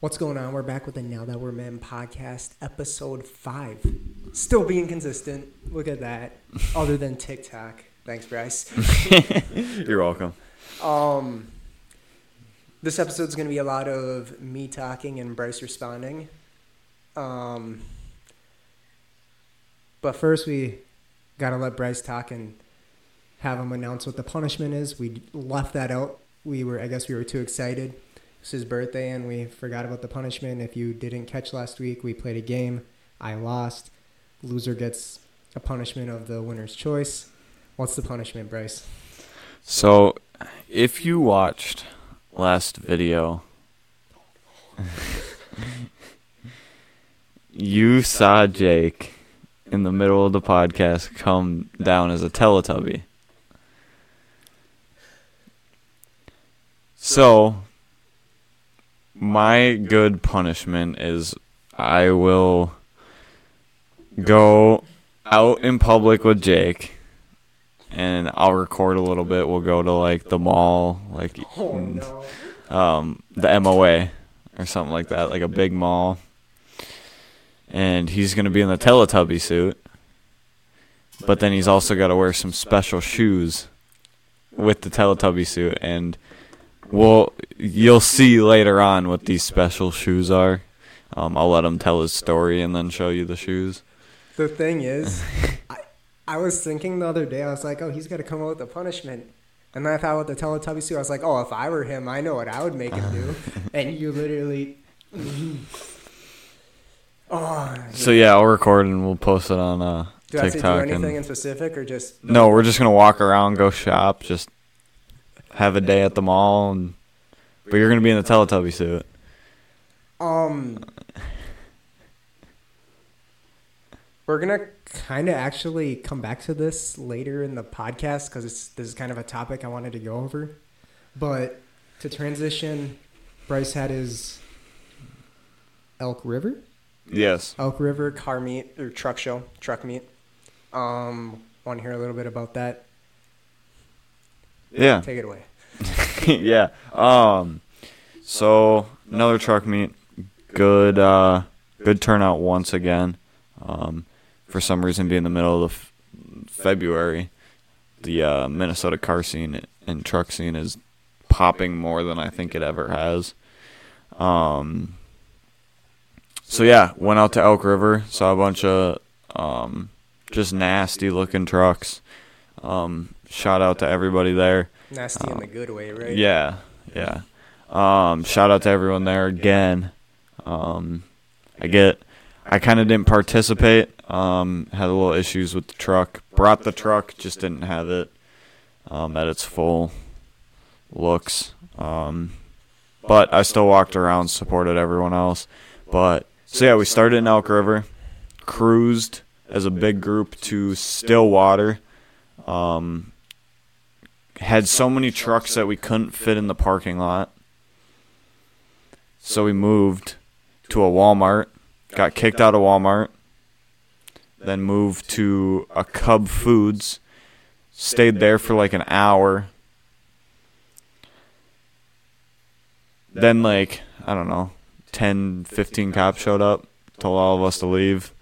What's going on? We're back with the Now That We're Men podcast, episode five. Still being consistent. Look at that. Other than TikTok. Thanks, Bryce. You're welcome. Um, this episode's going to be a lot of me talking and Bryce responding. Um, but first, we got to let Bryce talk and have him announce what the punishment is. We left that out. We were, I guess, we were too excited. It's his birthday, and we forgot about the punishment. If you didn't catch last week, we played a game. I lost. Loser gets a punishment of the winner's choice. What's the punishment, Bryce? So, if you watched last video, you saw Jake in the middle of the podcast come down as a Teletubby. So, my good punishment is I will go out in public with Jake and I'll record a little bit. We'll go to like the mall, like Oh, um, the MOA or something like that, like a big mall. And he's gonna be in the Teletubby suit, but then he's also got to wear some special shoes with the Teletubby suit, and we'll you'll see later on what these special shoes are. Um, I'll let him tell his story and then show you the shoes. The thing is, I, I was thinking the other day, I was like, oh, he's got to come up with a punishment. And then I thought with the Teletubby suit, I was like, oh, if I were him, I know what I would make him do. and you literally. oh. So yeah, I'll record and we'll post it on uh, Do I have to do TikTok. anything and in specific or just. no, we're just gonna walk around, go shop, just have a day at the mall, and but you're gonna be in the Teletubby suit. Um. We're gonna kind of actually come back to this later in the podcast because this is kind of a topic I wanted to go over. But to transition, Bryce had his Elk River, Yes. Elk River car meet or truck show, truck meet. Um, want to hear a little bit about that? Yeah. Take it away. yeah. Um. So another truck meet. Good. Uh. Good turnout once again. Um. For some reason, being the middle of f- February, the uh, Minnesota car scene and truck scene is popping more than I think it ever has. Um. So yeah, went out to Elk River, saw a bunch of um, just nasty looking trucks. Um, shout out to everybody there. Nasty in the good way, right? Yeah, yeah. Um, shout out to everyone there again. Um, I get, I kind of didn't participate. Um, had a little issues with the truck. Brought the truck, just didn't have it um, at its full looks. Um, but I still walked around, supported everyone else. But so yeah, we started in Elk River, cruised as a big group to Stillwater. Um, had so many trucks that we couldn't fit in the parking lot. So we moved to a Walmart, got kicked out of Walmart, then moved to a Cub Foods, stayed there for like an hour. Then like, I don't know, 10, 15 cops showed up, told all of us to leave.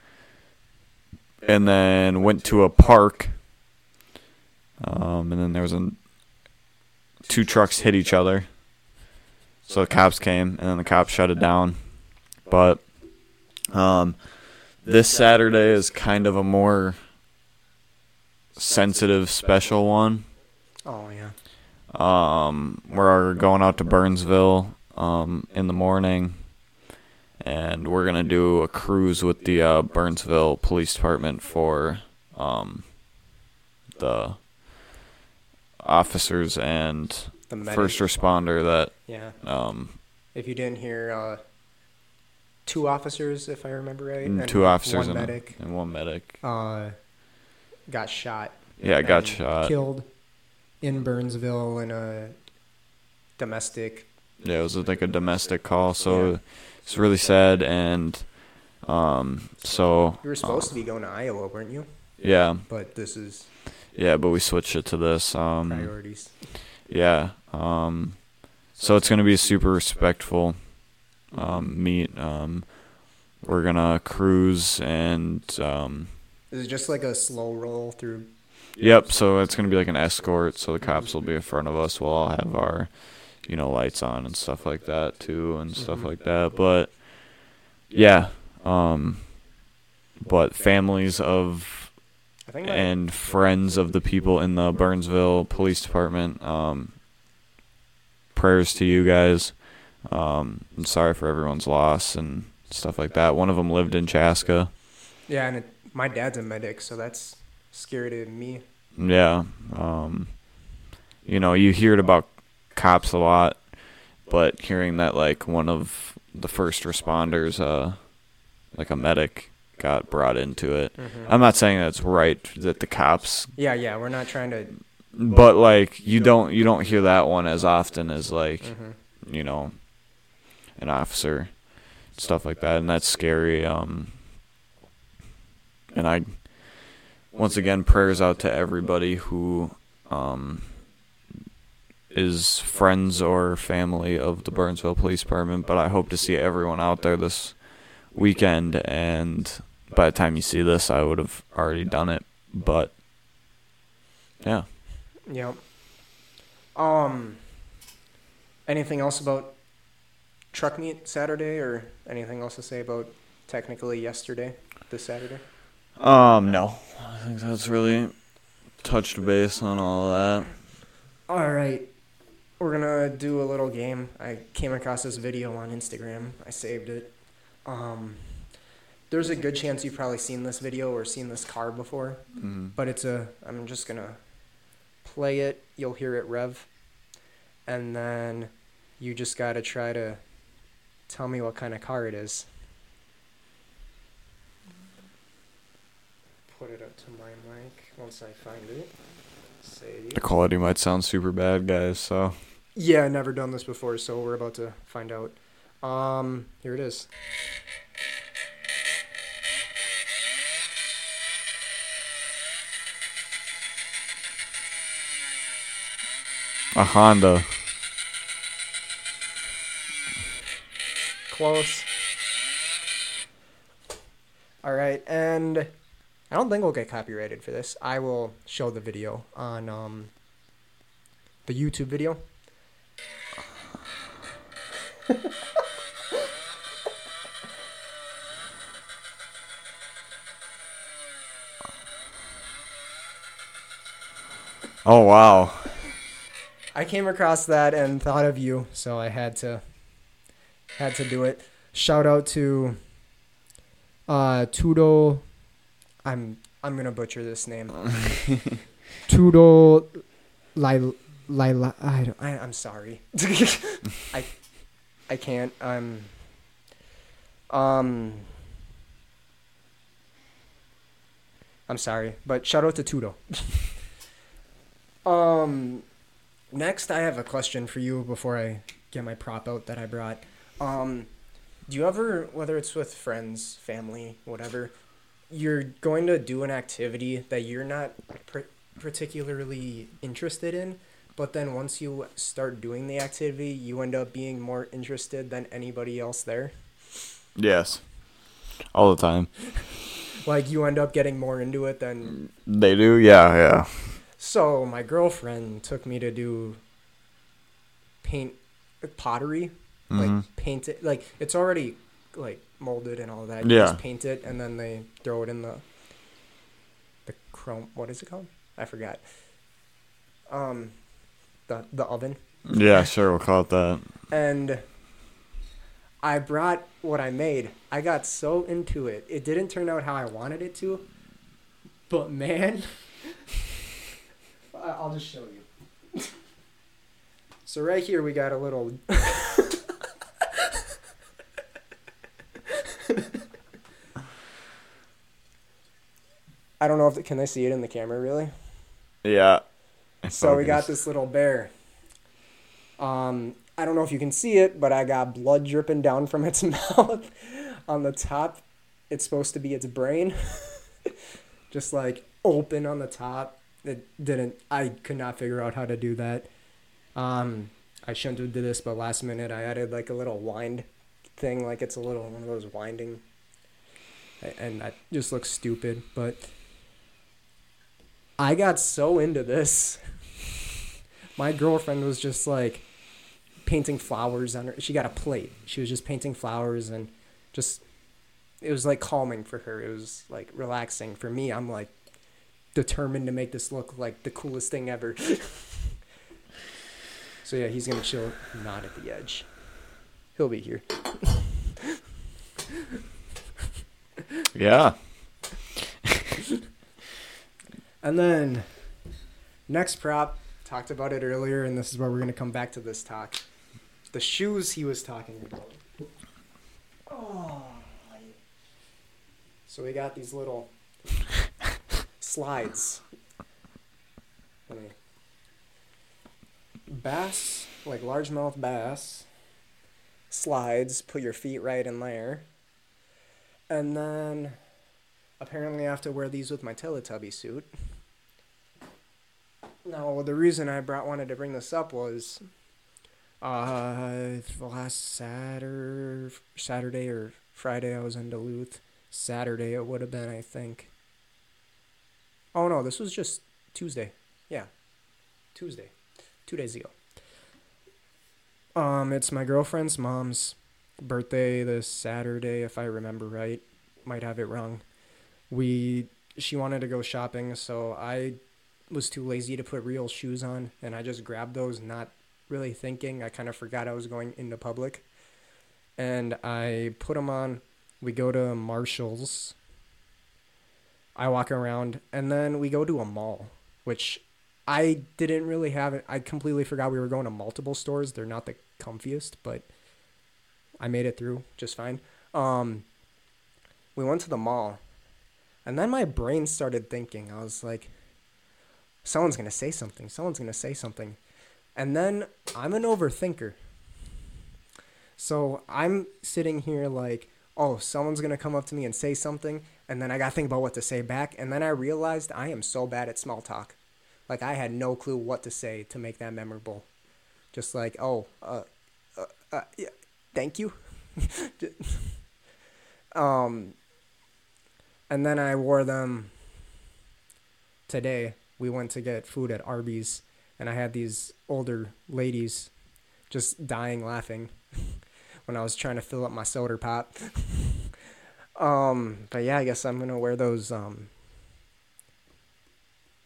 And then went to a park. Um, and then there was a two trucks hit each other. So the cops came, and then the cops shut it down. But um, this Saturday is kind of a more sensitive, special one. Oh yeah. Um, we're going out to Burnsville um, in the morning, and we're gonna do a cruise with the uh, Burnsville Police Department for um, the officers and The medic. first responder that Yeah. um, If you didn't hear, uh, two officers, if I remember right, and and two officers one and, medic, and one medic. uh, got shot. Yeah, got shot. Killed in Burnsville in a domestic. Yeah, it was like a domestic call, so Yeah. it's really sad. And um, so You were supposed to be going to Iowa, weren't you? yeah, But this is yeah, but we switched it to this. Um, priorities. Yeah. Um, so it's going to be super respectful um, meet. Um, we're gonna cruise and um, Is it just like a slow roll through? Yep. So it's gonna be like an escort. So the cops will be in front of us. We'll all have our, you know, lights on and stuff like that too, and stuff Mhm. like that. But yeah, um, but families of I think. my- and friends of the people in the Burnsville Police Department. Um, prayers to you guys. Um, I'm sorry for everyone's loss and stuff like that. One of them lived in Chaska. yeah, and it, my dad's a medic, so that's scary to me. Yeah. Um, you know, you hear it about cops a lot, but hearing that like one of the first responders, uh, like a medic, got brought into it. Mhm. I'm not saying that's right that the cops, Yeah, yeah, we're not trying to. but like you don't you don't hear that one as often as like Mhm. you know an officer, stuff like that, and that's scary. Um, and I once again prayers out to everybody who um, is friends or family of the Burnsville Police Department. But I hope to see everyone out there this weekend. And by the time you see this, I would have already done it. But yeah, Yep. Um. Anything else about truck meet Saturday, or anything else to say about technically yesterday, this Saturday? um, no, I think that's really touched base on all that. All right. We're gonna do a little game. I came across this video on Instagram. I saved it. Um, there's a good chance you've probably seen this video or seen this car before, Mhm. but it's a. I'm just gonna play it. You'll hear it rev, and then you just gotta try to tell me what kind of car it is. Put it up to my mic once I find it. Save. The quality might sound super bad, guys. So Yeah, I never done this before, so we're about to find out. Um, here it is. A Honda. Close. All right, and I don't think we'll get copyrighted for this. I will show the video on um the YouTube video. Oh wow. I came across that and thought of you, so I had to had to do it. Shout out to uh Tudo I'm I'm gonna butcher this name. Tudo Lila Lila I, don't- I I'm sorry. I I can't. I'm um I'm sorry, but shout out to Tudo. um Next, I have a question for you before I get my prop out that I brought. Um, do you ever, whether it's with friends, family, whatever, you're going to do an activity that you're not pr- particularly interested in, but then once you start doing the activity, you end up being more interested than anybody else there? Yes. All the time. Like, you end up getting more into it than They do. Yeah, yeah. So my girlfriend took me to do paint pottery, Mhm. like paint it like it's already like molded and all that. You Yeah. just paint it and then they throw it in the the chrome. What is it called? I forgot. Um, the the oven Yeah, sure. We'll call it that. and I brought what I made. I got so into it. It didn't turn out how I wanted it to, but man, I- I'll just show you. So right here we got a little. I don't know if can they see it in the camera really. Yeah. So we got this little bear. Um, I don't know if you can see it, but I got blood dripping down from its mouth. on the top, it's supposed to be its brain. Just like open on the top. It didn't. I could not figure out how to do that. Um, I shouldn't have did this, but last minute I added like a little wind thing like it's a little one of those winding, and that just looks stupid. But I got so into this. My girlfriend was just like painting flowers on her. She got a plate. She was just painting flowers and just it was like calming for her. It was like relaxing. For me, I'm like determined to make this look like the coolest thing ever. so yeah, he's gonna chill not at the edge. He'll be here. Yeah. And then next prop, talked about it earlier, and this is where we're gonna come back to this talk. The shoes he was talking about. Oh. So we got these little slides. Me- Bass, like largemouth bass, slides, put your feet right in there. And then apparently I have to wear these with my Teletubby suit. Now, the reason I brought wanted to bring this up was uh the last Saturday, Saturday or Friday I was in Duluth. Saturday it would have been, I think. Oh no, this was just Tuesday. Yeah. Tuesday. 2 days ago. Um it's my girlfriend's mom's birthday this Saturday if I remember right. Might have it wrong. We she wanted to go shopping, so I was too lazy to put real shoes on and I just grabbed those not really thinking. I kind of forgot I was going into public. And I put them on. We go to Marshall's. I walk around and then we go to a mall, which I didn't really have it. I completely forgot we were going to multiple stores. They're not the comfiest, but I made it through just fine. Um we went to the mall. And then my brain started thinking. I was like, someone's going to say something. Someone's going to say something. And then I'm an overthinker. So I'm sitting here like, oh, someone's going to come up to me and say something. And then I got to think about what to say back. And then I realized I am so bad at small talk. Like, I had no clue what to say to make that memorable. Just like, oh, uh, uh, uh yeah, thank you. um, and then I wore them today. We went to get food at Arby's, and I had these older ladies just dying laughing when I was trying to fill up my soda pop. um, but yeah, I guess I'm gonna wear those um,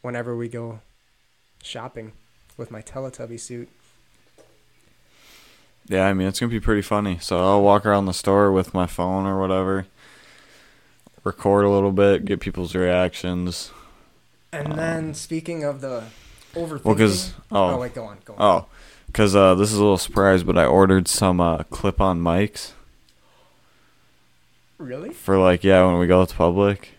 whenever we go shopping with my Teletubby suit. Yeah, I mean it's gonna be pretty funny. So I'll walk around the store with my phone or whatever, record a little bit, get people's reactions. And then speaking of the overthinking, Well, because oh. oh wait, go on, go on. oh, because uh, this is a little surprise, but I ordered some uh, clip-on mics really? for like yeah when we go to public,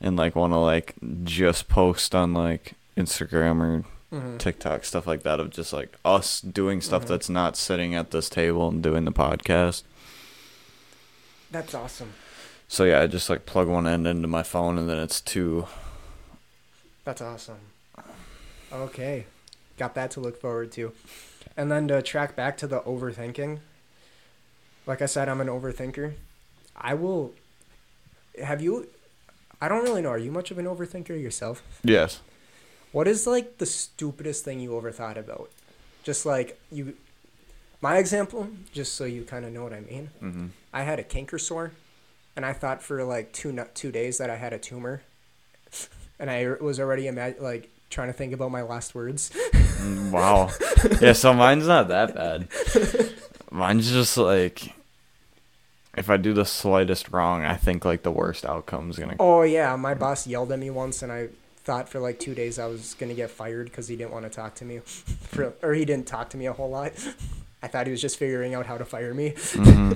and like want to like just post on like Instagram or Mm-hmm. TikTok stuff like that of just like us doing stuff Mhm. that's not sitting at this table and doing the podcast. That's awesome. So yeah, I just like plug one end into my phone and then it's two. That's awesome. Okay. Got that to look forward to. And then to track back to the overthinking. Like I said, I'm an overthinker. I will. Have you. I don't really know. Are you much of an overthinker yourself? Yes. What is like the stupidest thing you ever thought about? Just like you. My example, just so you kind of know what I mean. Mm-hmm. I had a canker sore, and I thought for like two two days that I had a tumor, and I was already imag- like trying to think about my last words. Mm, Wow. yeah. So mine's not that bad. Mine's just like, if I do the slightest wrong, I think like the worst outcome is gonna. Oh yeah, my boss yelled at me once, and I thought for like two days I was gonna get fired because he didn't want to talk to me, for, or he didn't talk to me a whole lot. I thought he was just figuring out how to fire me. hmm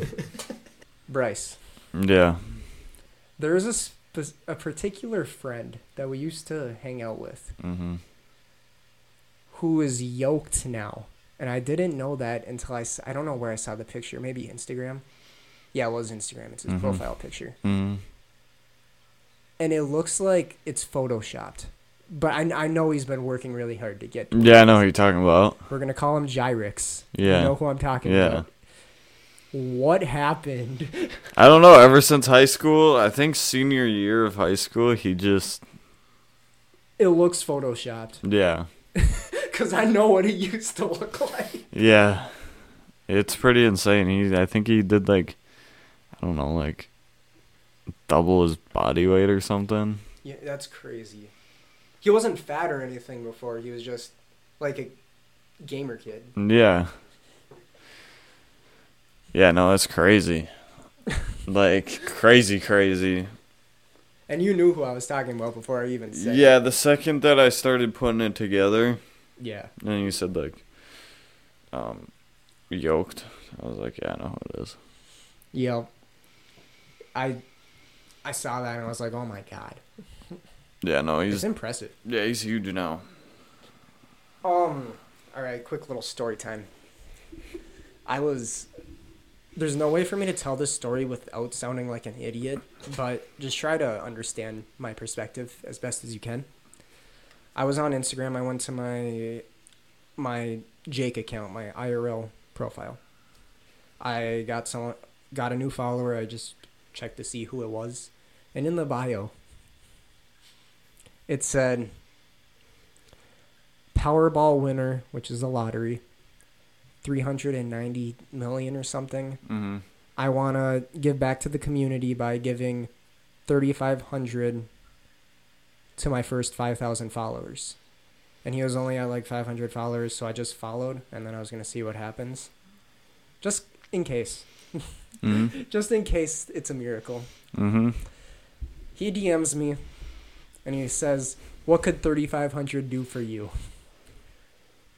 Bryce, Yeah. there is a sp- a particular friend that we used to hang out with mm-hmm. who is yoked now, and I didn't know that until I s- I don't know where I saw the picture. Maybe Instagram. Yeah, it was Instagram. It's his Mhm. profile picture. hmm and it looks like it's photoshopped. But I, I know he's been working really hard to get. Yeah, I know who you're talking about. We're gonna call him Gyrix. Yeah. You know who I'm talking Yeah. about. What happened? I don't know. Ever since high school, I think senior year of high school, he just It looks photoshopped. yeah, Because I know what he used to look like. yeah. It's pretty insane. He, I think he did like, I don't know, like double his body weight or something. Yeah, that's crazy. He wasn't fat or anything before. He was just like a gamer kid. Yeah. Yeah, no, that's crazy. like crazy, crazy. And you knew who I was talking about before I even said. Yeah, the second that I started putting it together, Yeah. and you said like, um, yoked. I was like, yeah, I know who it is. Yeah. I I saw that and I was like, oh my god. Yeah, no, It's he's impressive. yeah, he's huge now. Um all right, quick little story time. I was there's no way for me to tell this story without sounding like an idiot, but just try to understand my perspective as best as you can. I was on Instagram. I went to my my Jake account, my IRL profile. I got someone got a new follower. I just checked to see who it was, and in the bio, it said Powerball winner, which is a lottery, 390 million or something. Mm-hmm. I want to give back to the community by giving 3500 to my first 5000 followers. And he was only at like 500 followers, so I just followed and then I was going to see what happens. Just in case. Mm-hmm. Just in case it's a miracle. Mm-hmm. He DMs me and he says, What could 3500 do for you?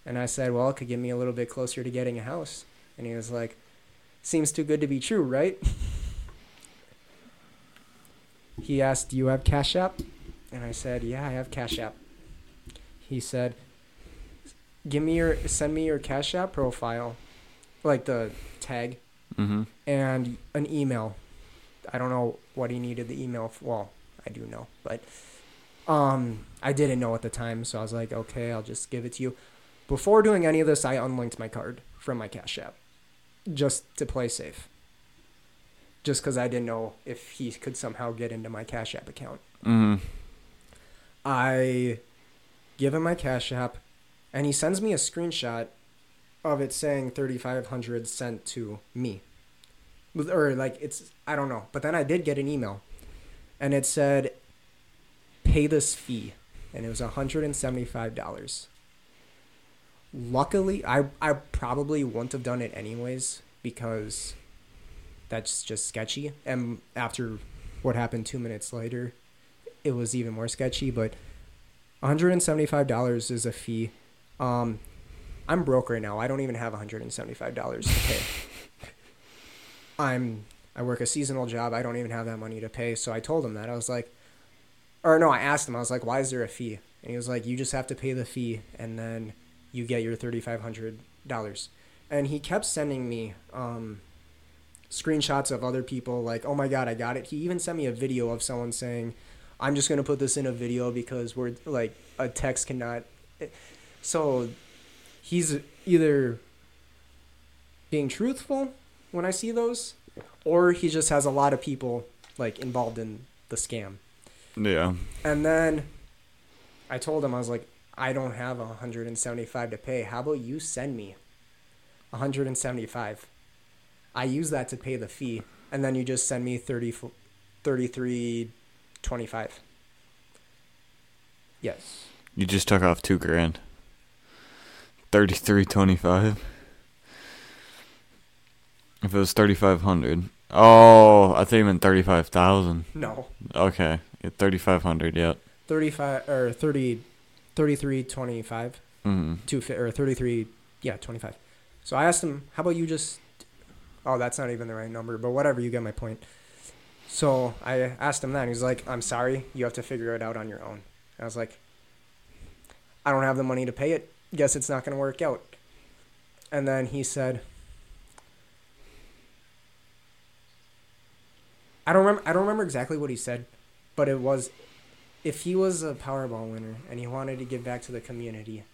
And I said, Well, it could get me a little bit closer to getting a house. And he was like, Seems too good to be true, right? he asked, Do you have Cash App? And I said, Yeah, I have Cash App. He said, Give me your, send me your Cash App profile, like the tag, Mm-hmm. and an email. I don't know what he needed the email for. Well, I do know, but um, I didn't know at the time, so I was like, okay, I'll just give it to you. Before doing any of this, I unlinked my card from my Cash App, just to play safe. Just because I didn't know if he could somehow get into my Cash App account. Mm-hmm. I give him my Cash App, and he sends me a screenshot of it saying 3500 sent to me. Or, like, it's, I don't know. But then I did get an email, and it said, pay this fee. And it was $175. Luckily, I, I probably wouldn't have done it anyways because that's just sketchy. And after what happened two minutes later, it was even more sketchy. But $175 is a fee. Um, I'm broke right now. I don't even have $175 to pay. I'm I work a seasonal job. I don't even have that money to pay. So I told him that. I was like or no, I asked him. I was like, "Why is there a fee?" And he was like, "You just have to pay the fee and then you get your $3500." And he kept sending me um screenshots of other people like, "Oh my god, I got it." He even sent me a video of someone saying, "I'm just going to put this in a video because we're like a text cannot so he's either being truthful when I see those, or he just has a lot of people like involved in the scam. Yeah. And then I told him I was like, I don't have 175 to pay. How about you send me 175? I use that to pay the fee, and then you just send me 30, 33.25. Yes. You just took off two grand. Thirty-three twenty-five. If it was thirty-five hundred. Oh, I think you meant thirty-five thousand. No. Okay, yeah, thirty-five hundred. Yep. 35 or 30 33.25 Mm-hmm. two fi- or 33 yeah 25 so i asked him how about you just oh that's not even the right number but whatever you get my point so i asked him that and he's like i'm sorry you have to figure it out on your own i was like i don't have the money to pay it guess it's not going to work out and then he said i don't remember i don't remember exactly what he said but it was if he was a powerball winner and he wanted to give back to the community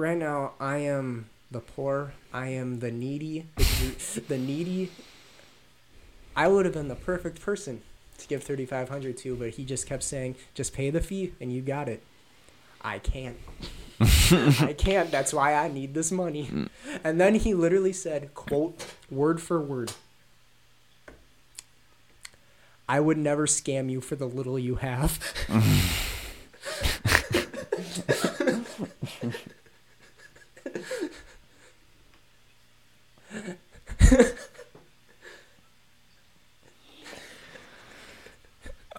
right now I am the poor. I am the needy. The, the needy. I would have been the perfect person to give 3500 to, but he just kept saying, just pay the fee and you got it. I can't. I can't. That's why I need this money. And then he literally said, quote, word for word. I would never scam you for the little you have.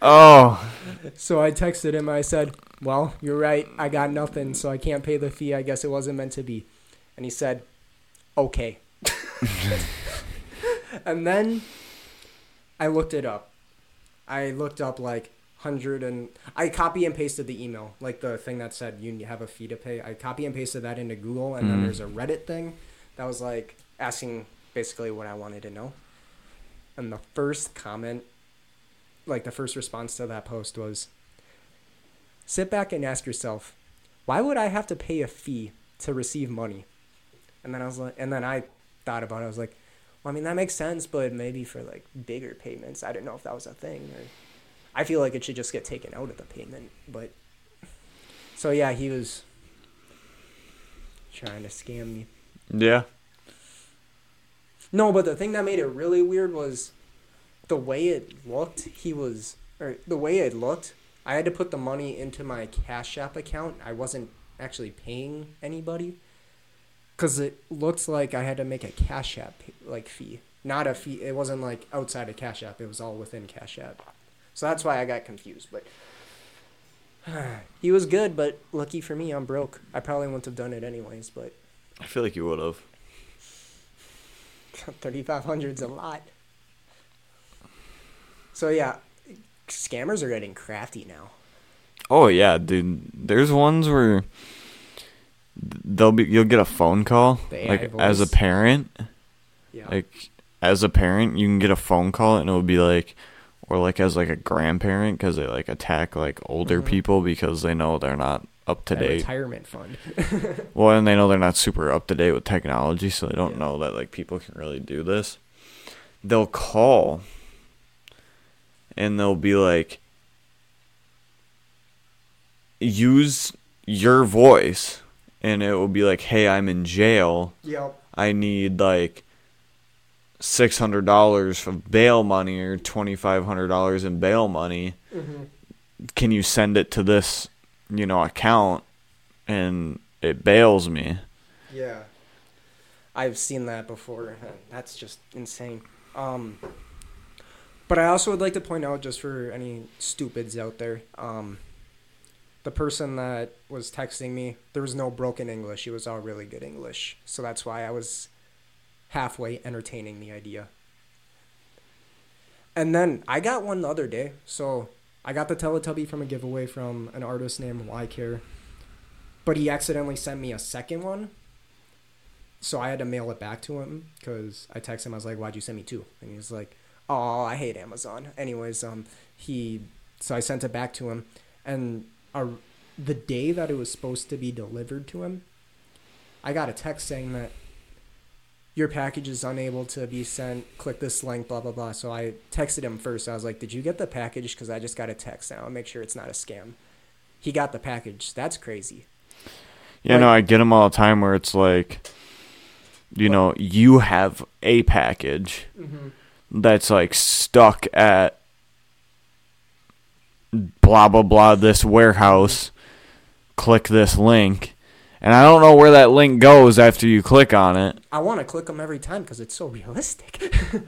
Oh, So I texted him. I said, "Well, you're right. I got nothing, so I can't pay the fee. I guess it wasn't meant to be." And he said, "Okay." and then I looked it up. I looked up like hundred and I copy and pasted the email, like the thing that said you have a fee to pay. I copy and pasted that into Google, and then Mhm. there's a Reddit thing that was like asking basically what I wanted to know. And the first comment like the first response to that post was sit back and ask yourself why would i have to pay a fee to receive money and then i was like and then i thought about it i was like well i mean that makes sense but maybe for like bigger payments i didn't know if that was a thing or i feel like it should just get taken out of the payment but so yeah he was trying to scam me yeah. No, but the thing that made it really weird was the way it looked. He was, or the way it looked. I had to put the money into my Cash App account. I wasn't actually paying anybody, cause it looked like I had to make a Cash App like fee, not a fee. It wasn't like outside of Cash App. It was all within Cash App. So that's why I got confused. But he was good, but lucky for me, I'm broke. I probably wouldn't have done it anyways. But I feel like you would have. 3500 is a lot. So yeah, scammers are getting crafty now. Oh yeah, dude. There's ones where they'll be you'll get a phone call like as a parent, Yeah. like as a parent, you can get a phone call and it'll be like or like as like a grandparent cuz they like attack like older Mhm. people because they know they're not up to That date. retirement fund. Well, and they know they're not super up to date with technology, so they don't Yeah. know that like people can really do this. They'll call and they'll be like use your voice and it will be like, "Hey, I'm in jail. Yep. I need like $600 of bail money or $2500 in bail money. hmm Can you send it to this, you know, account?" And it bails me. Yeah. I've seen that before. That's just insane. Um, but I also would like to point out, just for any stupids out there, um, the person that was texting me, there was no broken English. It was all really good English. So that's why I was halfway entertaining the idea. And then I got one the other day. So I got the Teletubby from a giveaway from an artist named Ycare. But he accidentally sent me a second one. So I had to mail it back to him because I texted him. I was like, "Why'd you send me two? And he was like, "Oh, I hate Amazon." Anyways, um, he so I sent it back to him, and uh, the day that it was supposed to be delivered to him, I got a text saying that your package is unable to be sent. Click this link, blah blah blah. So I texted him first. I was like, "Did you get the package?" Because I just got a text. Now I'll make sure it's not a scam. He got the package. That's crazy. Yeah, no, I get them all the time where it's like, you know, you have a package Mm-hmm. That's like stuck at blah blah blah this warehouse. Click this link, and I don't know where that link goes after you click on it. I want to click them every time because it's so realistic.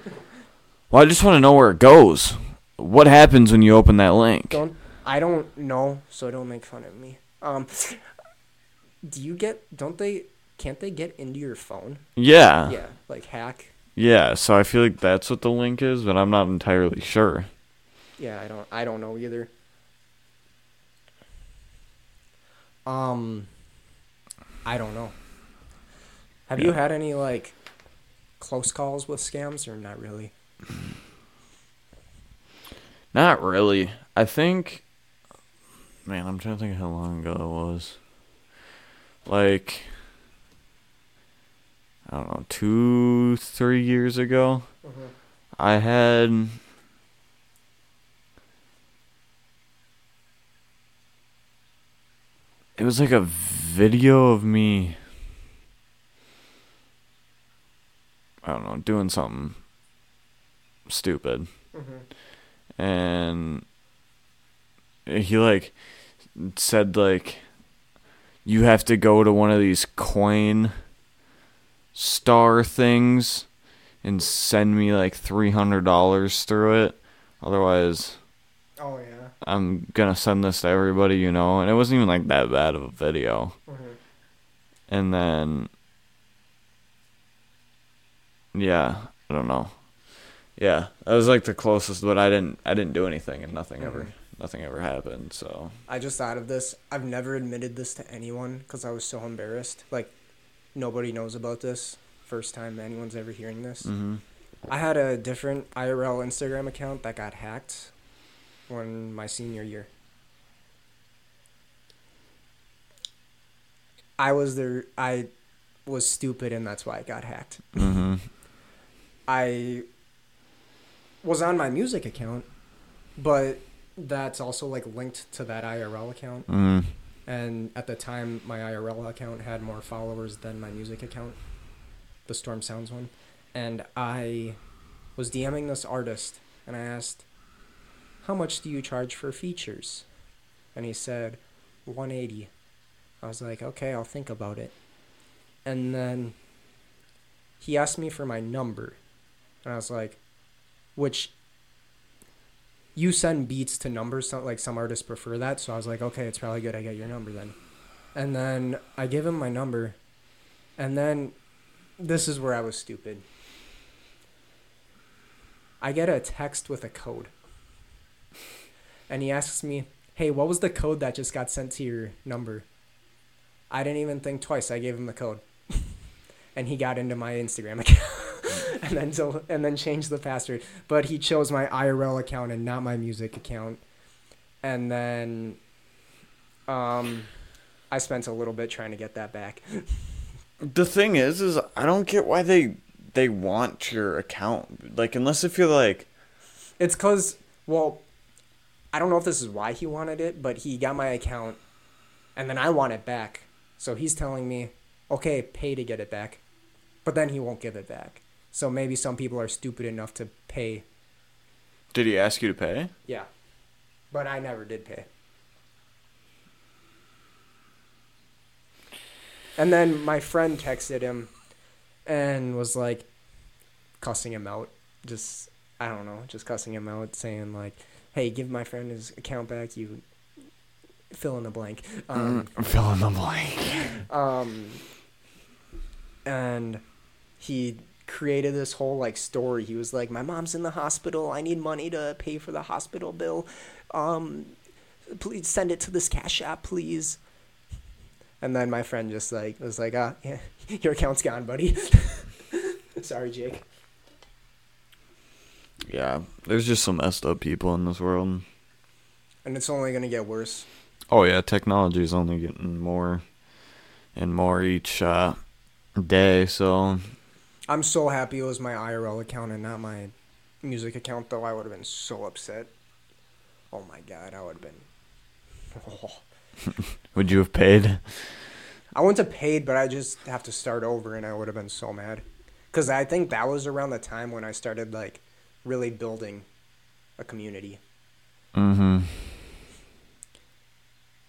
Well, I just want to know where it goes. What happens when you open that link? don't I don't know, so don't make fun of me. Um, do you get? Don't they? Can't they get into your phone? Yeah, yeah, like hack. Yeah. So I feel like that's what the link is, but I'm not entirely sure. Yeah, I don't. I don't know either. Um, I don't know. Have you had any like close calls with scams or not really? Not really. I think. Man, I'm trying to think how long ago it was. Like. I don't know, two, three years ago. Mhm. I had it was like a video of me I don't know, doing something stupid. Mhm. And he like said like you have to go to one of these coin star things and send me like $300 through it. Otherwise, Oh yeah. I'm gonna send this to everybody you know. And it wasn't even like that bad of a video. Mhm. And then, yeah, I don't know. Yeah, that was like the closest, but I didn't, I didn't do anything, and nothing ever, nothing ever happened. So I just thought of this. I've never admitted this to anyone because I was so embarrassed. Like, nobody knows about this. First time anyone's ever hearing this. hmm I had a different IRL Instagram account that got hacked when my senior year. I was there. I was stupid, and that's why it got hacked. hmm I was on my music account, but that's also like linked to that IRL account. hmm And at the time, my IRL account had more followers than my music account, the Storm Sounds one. And I was DMing this artist, and I asked, "How much do you charge for features?" And he said, "180." I was like, "Okay, I'll think about it." And then he asked me for my number, and I was like, "Which?" You send beats to numbers so, like some artists prefer that so i was like okay it's probably good i get your number then. And then i give him my number and then this is where i was stupid. I get a text with a code. And he asks me hey what was the code that just got sent to your number? I didn't even think twice. I gave him the code. And he got into my instagram account and then so, and then changed the password but he chose my IRL account and not my music account. And then um I spent a little bit trying to get that back. The thing is, is I don't get why they they want your account. Like unless if you're like, It's cuz well I don't know if this is why he wanted it, but he got my account and then I want it back. So he's telling me, "Okay, pay to get it back." But then he won't give it back. So maybe some people are stupid enough to pay. did he ask you to pay? Yeah. But I never did pay. And then my friend texted him and was like cussing him out. Just I don't know, just cussing him out saying like, "Hey, give my friend his account back, you fill in the blank." Um Fill in the blank. um and he created this whole like story. He was like my mom's in the hospital. I need money to pay for the hospital bill. Um please send it to this cash app please. And then my friend just like was like ah yeah your account's gone buddy. Sorry jake. Yeah, there's just some messed up people in this world. and it's only gonna get worse. Oh yeah, technology is only getting more and more each uh, day. So i'm so happy it was my irl account and not my music account though i would have been so upset oh my god i would have been would you have paid? I wouldn't have paid, but I just have to start over, and I would have been so mad. Because I think that was around the time when I started like really building a community. Mm-hmm.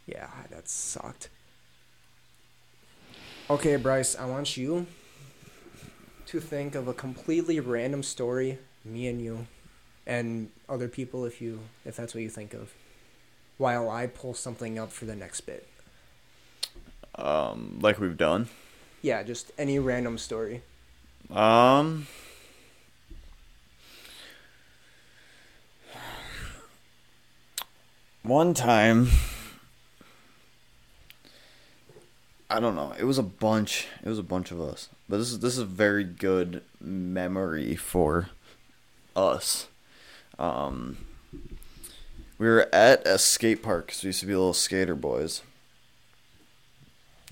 Yeah, that sucked. Okay, Bryce, I want you to think of a completely random story, me and you, and other people if you if that's what you think of, while I pull something up for the next bit. Um, like we've done. Yeah, just any random story. Um. One time, I don't know. It was a bunch. It was a bunch of us. But this is this is a very good memory for us. Um, we were at a skate park. 'cause we used to be little skater boys,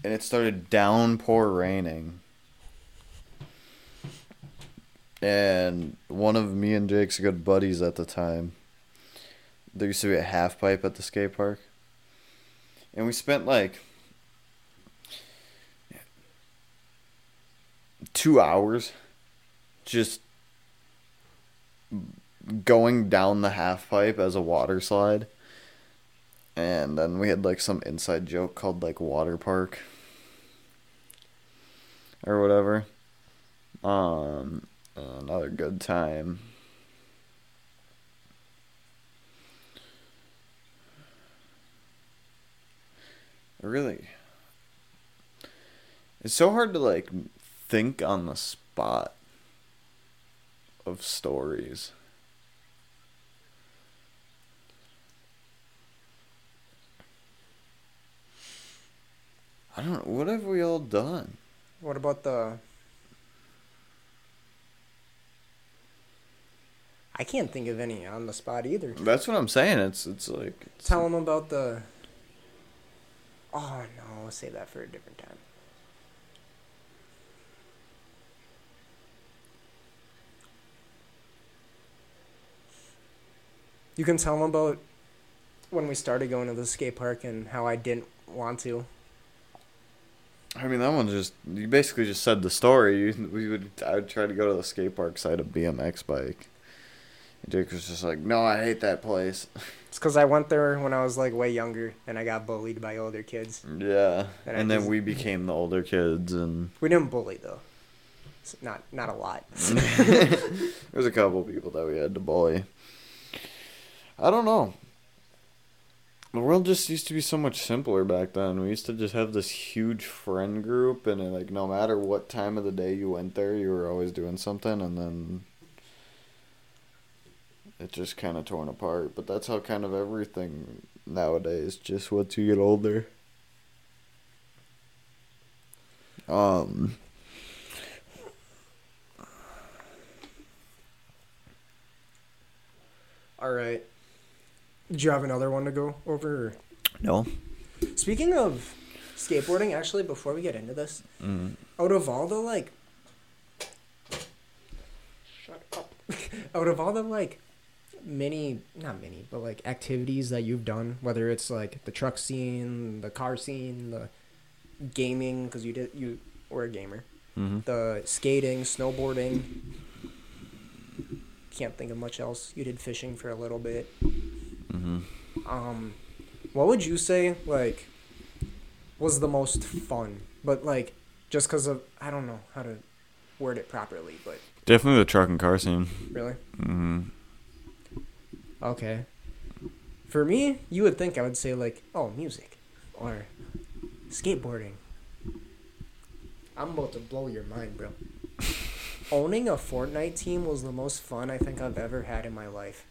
and it started downpour raining. and one of me and Jake's good buddies at the time. There used to be a half pipe at the skate park, and we spent like two hours just going down the half pipe as a water slide. And then we had like some inside joke called like water park or whatever. Um another good time. Really It's so hard to like think on the spot of stories. I don't know. What have we all done? What about the? I can't think of any on the spot either. That's what I'm saying. It's it's like it's, Tell them about the. Oh no, I'll save that for a different time. You can tell them about when we started going to the skate park and how I didn't want to. I mean, that one just you basically just said the story. You, we would I would try to go to the skate park side of BMX bike. And Jake was just like, "No, I hate that place." It's because I went there when I was like way younger and I got bullied by older kids. Yeah, And and then just- we became the older kids, and We didn't bully though. It's not not a lot. there's a couple people that we had to bully. I don't know. The world just used to be so much simpler back then. We used to just have this huge friend group, and like no matter what time of the day you went there, you were always doing something, and then it just kind of torn apart. But that's how kind of everything nowadays. Just once you get older. Um. All right. Do you have another one to go over? or- No. Speaking of skateboarding, actually, before we get into this, Mm. out of all the like, shut up. out of all the like, many not many, but like activities that you've done, whether it's like the truck scene, the car scene, the gaming, because you did you were a gamer, Mm-hmm. the skating, snowboarding. Can't think of much else. You did fishing for a little bit. Mm-hmm. um what would you say like was the most fun but like just because of i don't know how to word it properly but Definitely the truck and car scene. really Mm-hmm. okay for me you would think i would say like oh music or skateboarding i'm about to blow your mind bro owning a fortnite team was the most fun i think i've ever had in my life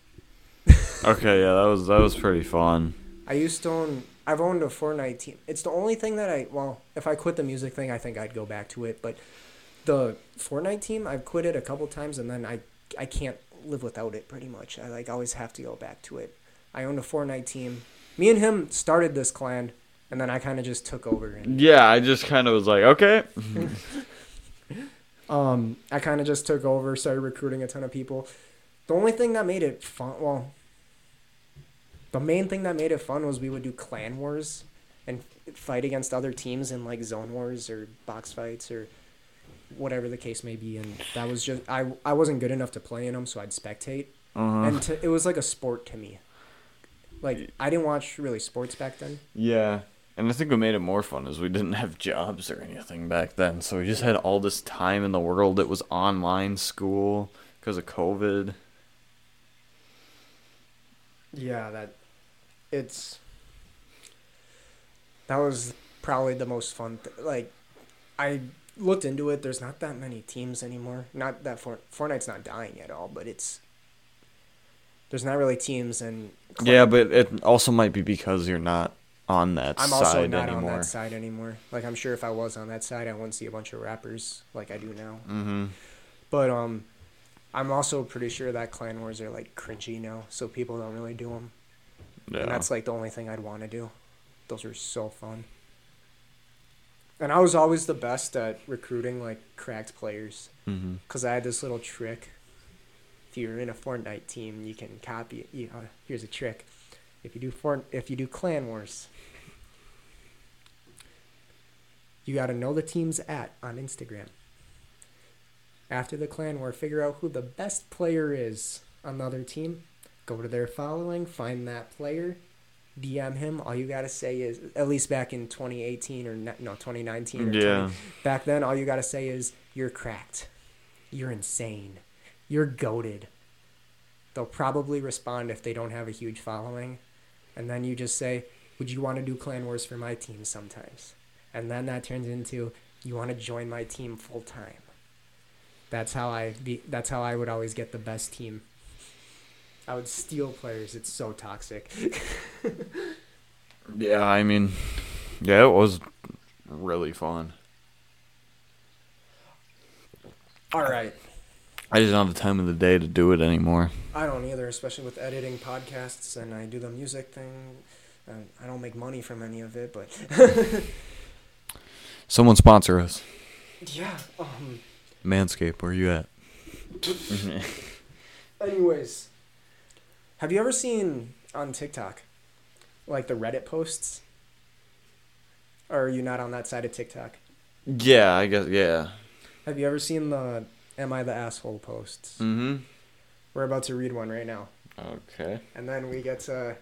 Okay, yeah, that was that was pretty fun. I used to own. I've owned a Fortnite team. It's the only thing that I. Well, if I quit the music thing, I think I'd go back to it. But the Fortnite team, I've quit it a couple times, and then I I can't live without it. Pretty much, I like always have to go back to it. I owned a Fortnite team. Me and him started this clan, and then I kind of just took over. And Yeah, I just kind of was like, okay. um, I kind of just took over, started recruiting a ton of people. The only thing that made it fun, well, the main thing that made it fun was we would do clan wars and fight against other teams in like zone wars or box fights or whatever the case may be. And that was just I I wasn't good enough to play in them, so I'd spectate, Uh-huh. and to, it was like a sport to me. Like I didn't watch really sports back then. Yeah. And I think what made it more fun is we didn't have jobs or anything back then. So we just had all this time in the world. It was online school because of COVID. Yeah, that it's that was probably the most fun. Th- like, I looked into it. There's not that many teams anymore. Not that For- Fortnite's not dying at all, but it's there's not really teams and. Yeah, but it also might be because you're not on that side. I'm side also not anymore. on that side anymore. Like I'm sure if I was on that side, I wouldn't see a bunch of rappers like I do now. Mm-hmm. But um, I'm also pretty sure that clan wars are like cringy now, so people don't really do them. Yeah. And that's like the only thing I'd want to do. Those are so fun. And I was always the best at recruiting like cracked players Mm-hmm. because I had this little trick. If you're in a Fortnite team, you can copy it. You, uh, here's a trick: if you do Fort, if you do Clan Wars, you got to know the team's at on Instagram. After the Clan War, figure out who the best player is on the other team. Go to their following, find that player, DM him. All you gotta say is, at least back in 2018 or no 2019 or 20, Yeah. back then, all you gotta say is, "You're cracked, you're insane, you're goaded." They'll probably respond if they don't have a huge following, and then you just say, "Would you want to do clan wars for my team sometimes?" And then that turns into, "You want to join my team full time." That's how I be. That's how I would always get the best team. I would steal players. It's so toxic. Yeah, I mean, yeah, it was really fun. All right. I just don't have the time of the day to do it anymore. I don't either, especially with editing podcasts and I do the music thing. I don't make money from any of it, but Someone sponsor us. yeah. Um. Manscaped, where you at? Anyways, have you ever seen on TikTok, like the Reddit posts? Or are you not on that side of TikTok? yeah, I guess, yeah. Have you ever seen the "Am I the asshole?" posts? Mm-hmm. We're about to read one right now, Okay. and then we get to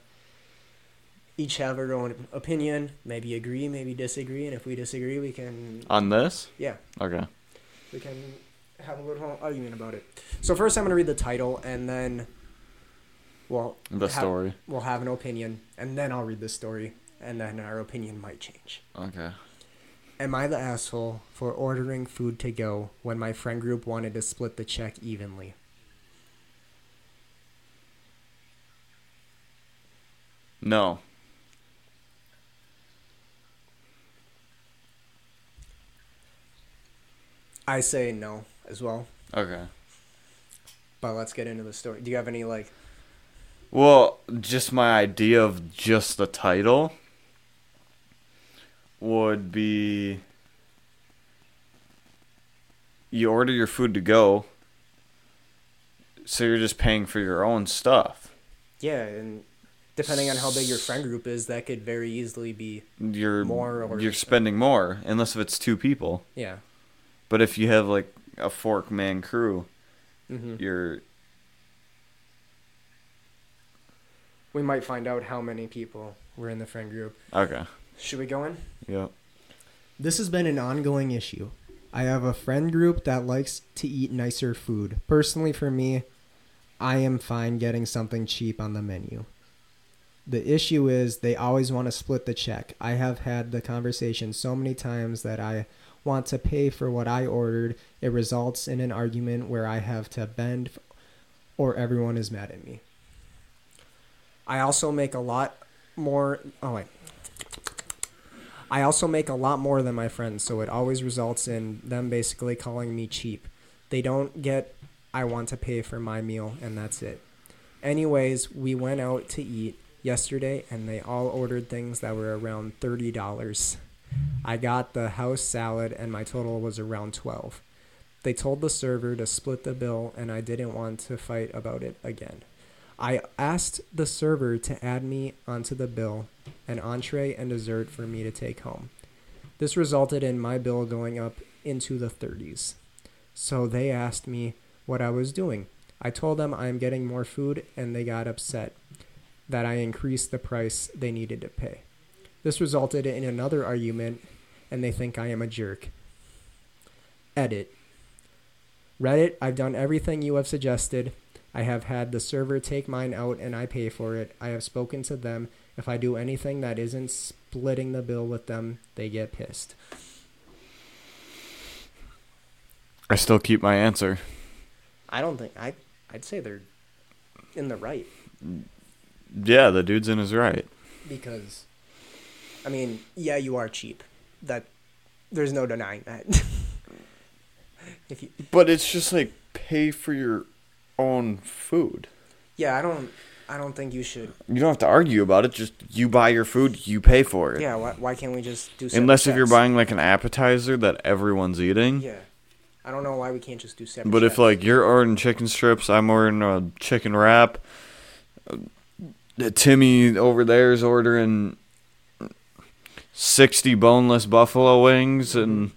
each have our own opinion. Maybe agree, maybe disagree, and if we disagree, we can On this? yeah. Okay. we can have a little argument about it. So first, I'm gonna read the title, and then, well, The have- story. we'll have an opinion, and then I'll read the story, and then our opinion might change. Okay. Am I the asshole for ordering food to go when my friend group wanted to split the check evenly? No. I say no as well, Okay. but let's get into the story. Do you have any like? Well, just my idea of just the title would be you order your food to go, so you're just paying for your own stuff. Yeah, and depending on how big your friend group is, that could very easily be You're More or- you're spending more unless if it's two people. yeah. But if you have like a fork man crew, hmm you're We might find out how many people were in the friend group. okay. Should we go in? Yep. This has been an ongoing issue. I have a friend group that likes to eat nicer food. Personally, for me, I am fine getting something cheap on the menu. The issue is they always want to split the check. I have had the conversation so many times that I want to pay for what I ordered. It results in an argument where I have to bend or everyone is mad at me. I also make a lot more. Oh, wait. I also make a lot more than my friends, so it always results in them basically calling me cheap. They don't get I want to pay for my meal and that's it. Anyways, we went out to eat yesterday and they all ordered things that were around $30. I got the house salad and my total was around 12. They told the server to split the bill and I didn't want to fight about it again. I asked the server to add me onto the bill an entree and dessert for me to take home. This resulted in my bill going up into the 30s. So they asked me what I was doing. I told them I'm getting more food and they got upset that I increased the price they needed to pay. This resulted in another argument and they think I am a jerk. Edit. Reddit, I've done everything you have suggested. I have had the server take mine out and I pay for it. I have spoken to them. If I do anything that isn't splitting the bill with them, they get pissed. I still keep my answer. I don't think I I'd say they're in the right Yeah, the dude's in his right. because I mean, yeah, you are cheap. That there's no denying that. if you But it's just like pay for your own food. Yeah, I don't I don't think you should. You don't have to argue about it. Just you buy your food, you pay for it. Yeah, why, why can't we just do separate Unless if you're buying like an appetizer that everyone's eating. Yeah. I don't know why we can't just do separate But if like you're ordering chicken strips, I'm ordering a chicken wrap. uh, Timmy over there is ordering sixty boneless buffalo wings, and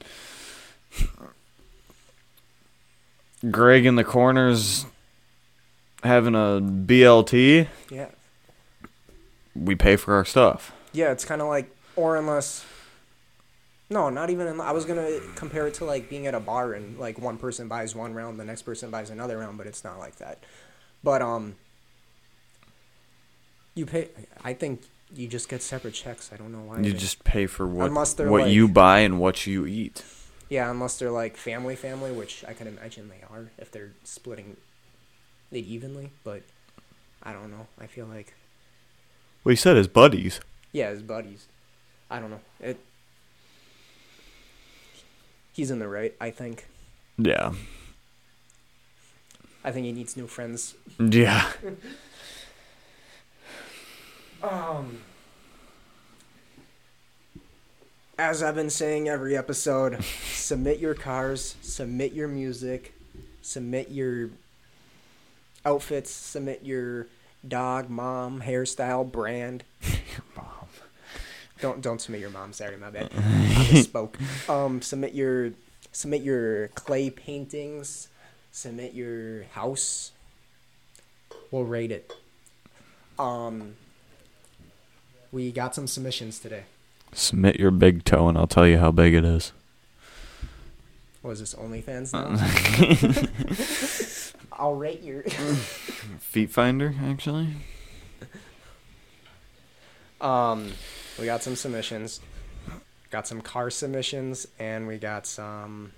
Greg in the corners having a BLT. Yeah. We pay for our stuff. Yeah, it's kind of like, or unless. No, not even. I was gonna compare it to like being at a bar and like one person buys one round, the next person buys another round, but it's not like that. But um, you pay. I think you just get separate checks. I don't know why. You they- just pay for what Unless they're what like- you buy and what you eat. Yeah, unless they're like family, family, which I can imagine they are if they're splitting it evenly. But I don't know. I feel like Well, he said his buddies. yeah, his buddies. I don't know. It. He's in the right. I think. Yeah. I think he needs new friends. Yeah. Um. As I've been saying every episode, submit your cars, submit your music, submit your outfits, submit your dog, mom, hairstyle, brand. your Mom. Don't don't submit your mom. Sorry, my bad. I misspoke. Um, submit your submit your clay paintings. Submit your house. We'll rate it. Um, we got some submissions today. Submit your big toe and I'll tell you how big it is. Was this OnlyFans now? I'll rate your. FeetFinder, actually. Um, we got some submissions. Got some car submissions, and we got some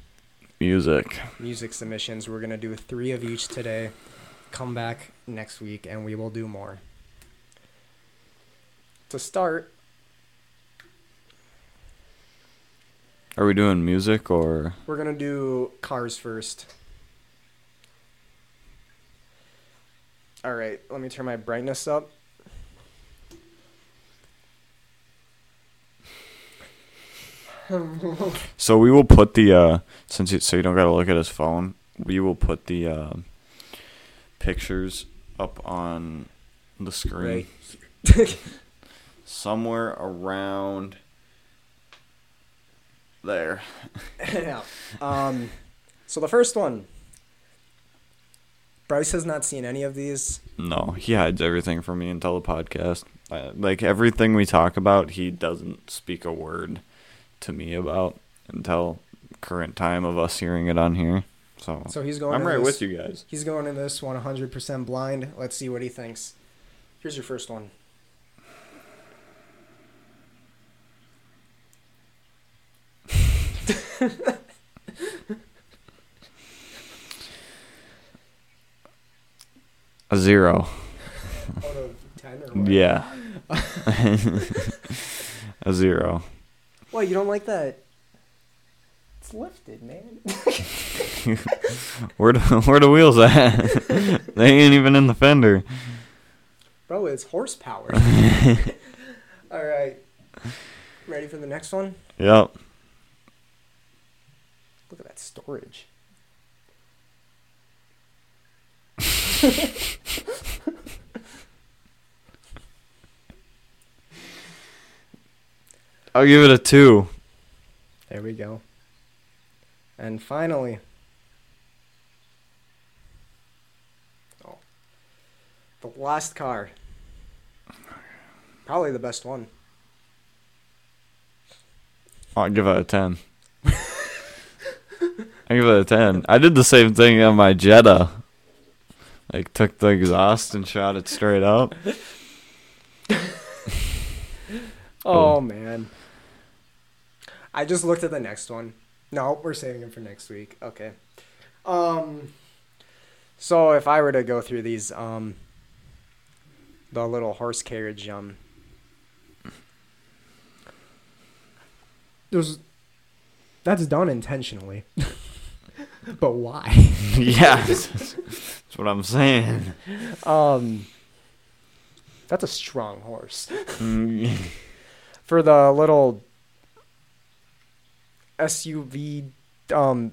Music. music submissions. We're gonna do three of each today. Come back next week, and we will do more. To start, Are we doing music or we're gonna do cars first. All right, let me turn my brightness up. So we will put the uh since you, so you don't got to look at his phone. We will put the uh, pictures up on the screen Right. somewhere around there. yeah. Um, so the first one. Bryce has not seen any of these. No, he hides everything from me until the podcast. Uh, like everything we talk about, he doesn't speak a word to me about until current time of us hearing it on here. So, So he's going. I'm right this, with you guys. He's going in this one 100% blind. Let's see what he thinks. Here's your first one. A zero. Out of 10 or what? Yeah. a zero. Well, you don't like that? It's lifted, man. Where the, where the wheels at? they ain't even in the fender. Bro, it's horsepower. All right. Ready for the next one? Yep. Look at that storage. I'll give it a two. There we go. And finally, oh, the last car. Probably the best one. I'll give it a ten. I give it a ten. I did the same thing on my Jetta. Like took the exhaust and shot it straight up. Oh man. I just looked at the next one. No, we're saving it for next week. Okay. Um so if I were to go through these um the little horse carriage um there's that's done intentionally. but why? yeah, that's, what I'm saying. Um That's a strong horse. Mm, For the little SUV um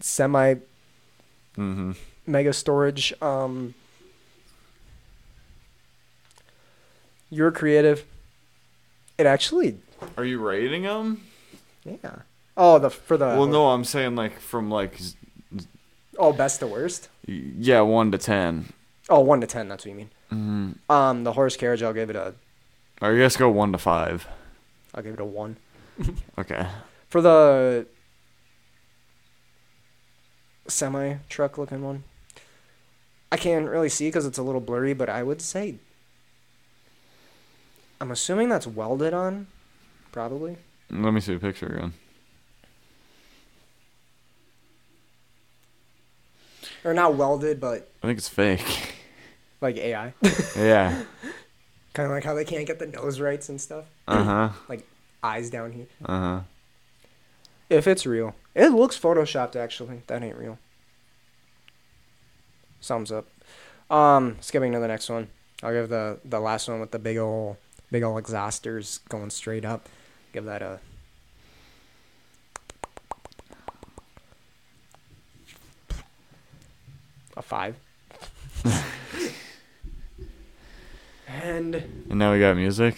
semi mm-hmm. mega storage um you're creative. It actually Are you rating them? yeah. Oh, the for the well, no, I'm saying like from like Oh, best to worst. yeah, one to ten. Oh, one to ten. That's what you mean. Mm-hmm. Um, the horse carriage. I'll give it a. Or I guess go one to five. I'll give it a one. Okay. For the semi truck looking one, I can't really see because it's a little blurry, but I would say. I'm assuming that's welded on, probably. Let me see a picture again. Or not welded, but I think it's fake. like AI. yeah. kind of like how they can't get the nose rights and stuff. Uh huh. Like eyes down here. Uh huh. If it's real. It looks photoshopped actually. That ain't real. Thumbs up. Um, skipping to the next one. I'll give the the last one with the big ol' big ol' exhausters going straight up. Give that a a five. and And now we got music.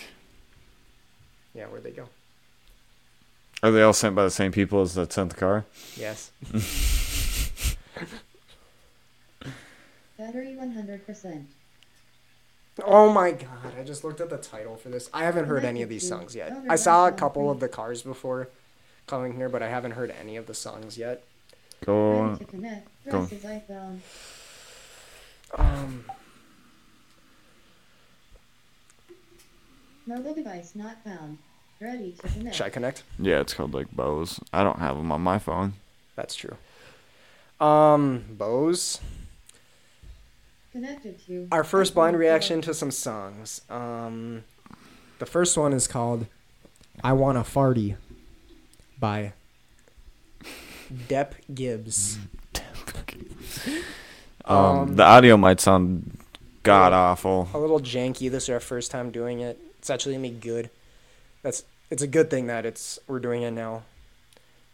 yeah, where'd they go? Are they all sent by the same people as that sent the car? Yes. Battery 100%. Oh my god, I just looked at the title for this. I haven't heard any of these songs yet. I saw a couple of the cars before coming here, but I haven't heard any of the songs yet. Go. Ready to connect. go. Press. Um, Mobile device not found. Ready to connect. should I connect? Yeah, it's called like Bose. I don't have them on my phone. That's true. Um, Bose. Connected to. Our first blind reaction to some songs. Um, the first one is called "I Want a Farty" by Depp Gibbs. Um, Um, the audio might sound god awful. a little janky. This is our first time doing it. It's actually gonna be good. That's it's a good thing that it's we're doing it now.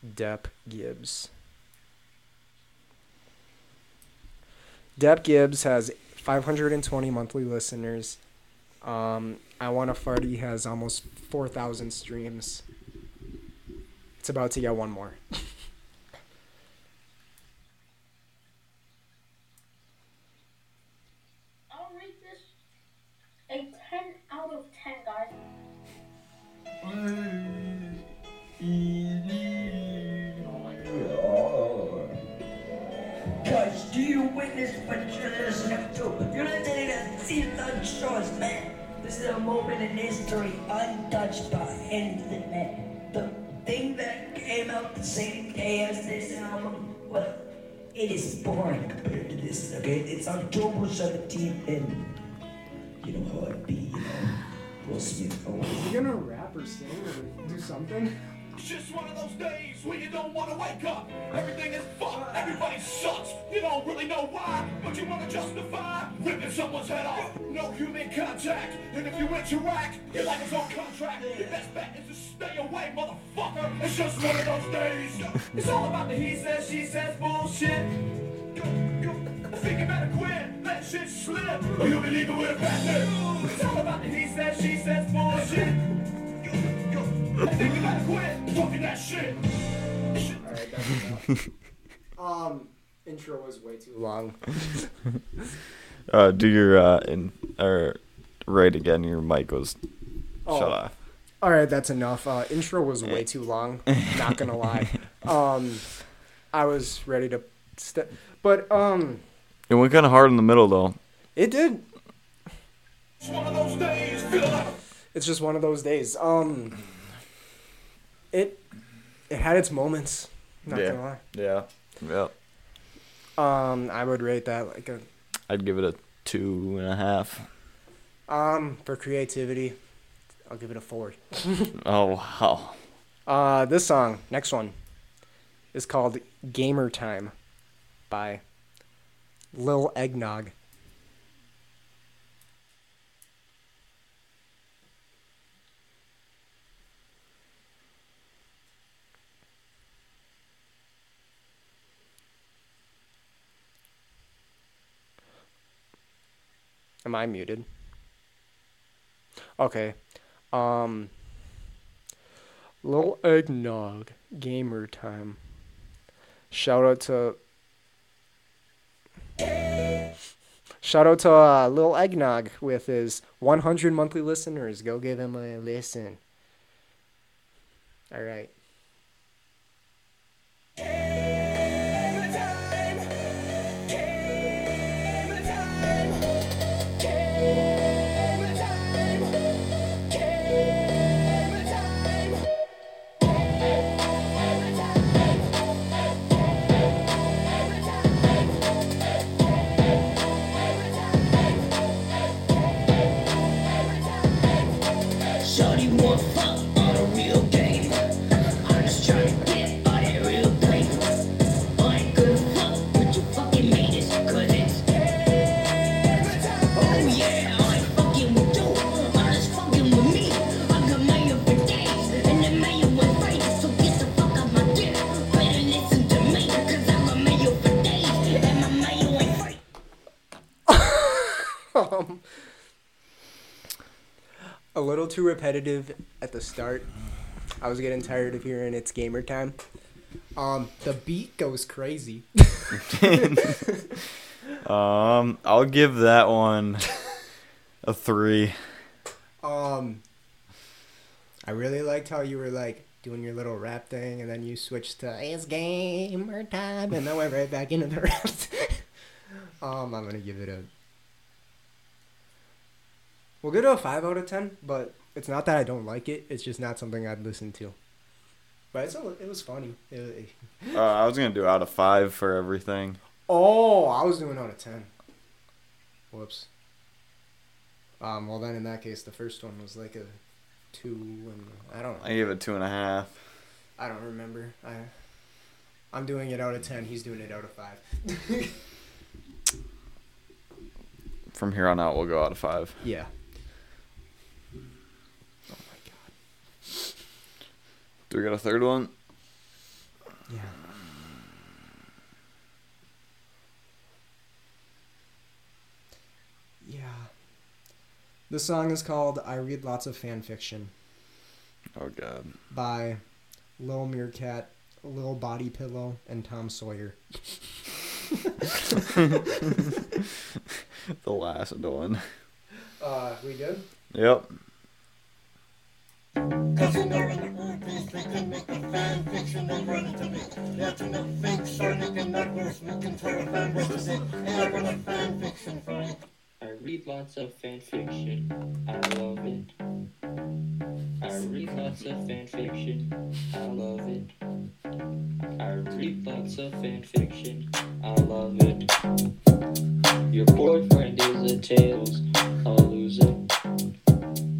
Depp Gibbs. Depp Gibbs has 520 monthly listeners. Um, I Wanna Farty has almost 4,000 streams. It's about to get one more. Cause do you witness what you're listening to? You're listening to Season Shores, man. This is a moment in history untouched by anything, man. The thing that came out the same day as this album, well, it is boring compared to this, okay? It's October 17th, and you know how it be, you know? Will Smith always you gonna rap or sing or do something? It's just one of those days when you don't want to wake up. Everything is fucked. Everybody sucks. You don't really know why, but you want to justify ripping someone's head off. No human contact, and if you interact, your life is on contract. Your best bet is to stay away, motherfucker. It's just one of those days. It's all about the he says, she says bullshit. I think you better quit, let shit slip, or you'll be leaving with a bad name. It's all about the he says, she says bullshit. Um, intro was way too long. Uh, do your uh, in or right again. Your mic was Oh. shut off. All right, that's enough. Uh, intro was way too long. Not gonna lie. Um, I was ready to, st- but um, It went kind of hard in the middle though. it did. It's one of those days, It's just one of those days. Um, it it had its moments. Not Yeah. gonna Yeah. Yeah. Um, I would rate that like a I'd give it a two and a half. um for creativity. I'll give it a four. Oh wow. Uh, this song, next one, is called "Gamer Time" by Lil Eggnog. Am I muted? Okay. Um. Little eggnog gamer time. Shout out to. Shout out to uh, Lil Eggnog with his 100 monthly listeners. Go give him a listen. All right. Too repetitive at the start. I was getting tired of hearing it's gamer time. Um, the beat goes crazy. Um, I'll give that one a three. Um, I really liked how you were like doing your little rap thing, and then you switched to "It's gamer time," and then went right back into the rap. um, I'm gonna give it a. We'll give it a five out of ten, but it's not that I don't like it. It's just not something I'd listen to. But it's a, it was funny. It- Uh, I was gonna do out of five for everything. oh, I was doing out of ten. Whoops. Um. Well, then in that case, the first one was like a two, and I don't. I give it two and a half. I don't remember. I. I'm doing it out of ten. He's doing it out of five. From here on out, we'll go out of five. yeah. Do we got a third one? Yeah. Yeah. The song is called I Read Lots of Fan Fiction Oh god. by Lil Meerkat, Lil Body Pillow, and Tom Sawyer. The last one. Uh, we good? Yep. Movies we can fan fiction they run to me. To no fake Sonic and Knuckles, we can fan what to. Hey, I got a fan fiction for you. I read lots of fan fiction. I love it. I read lots of fan fiction. I love it. I read lots of fan fiction. I love it. Your boyfriend is a tails, a loser.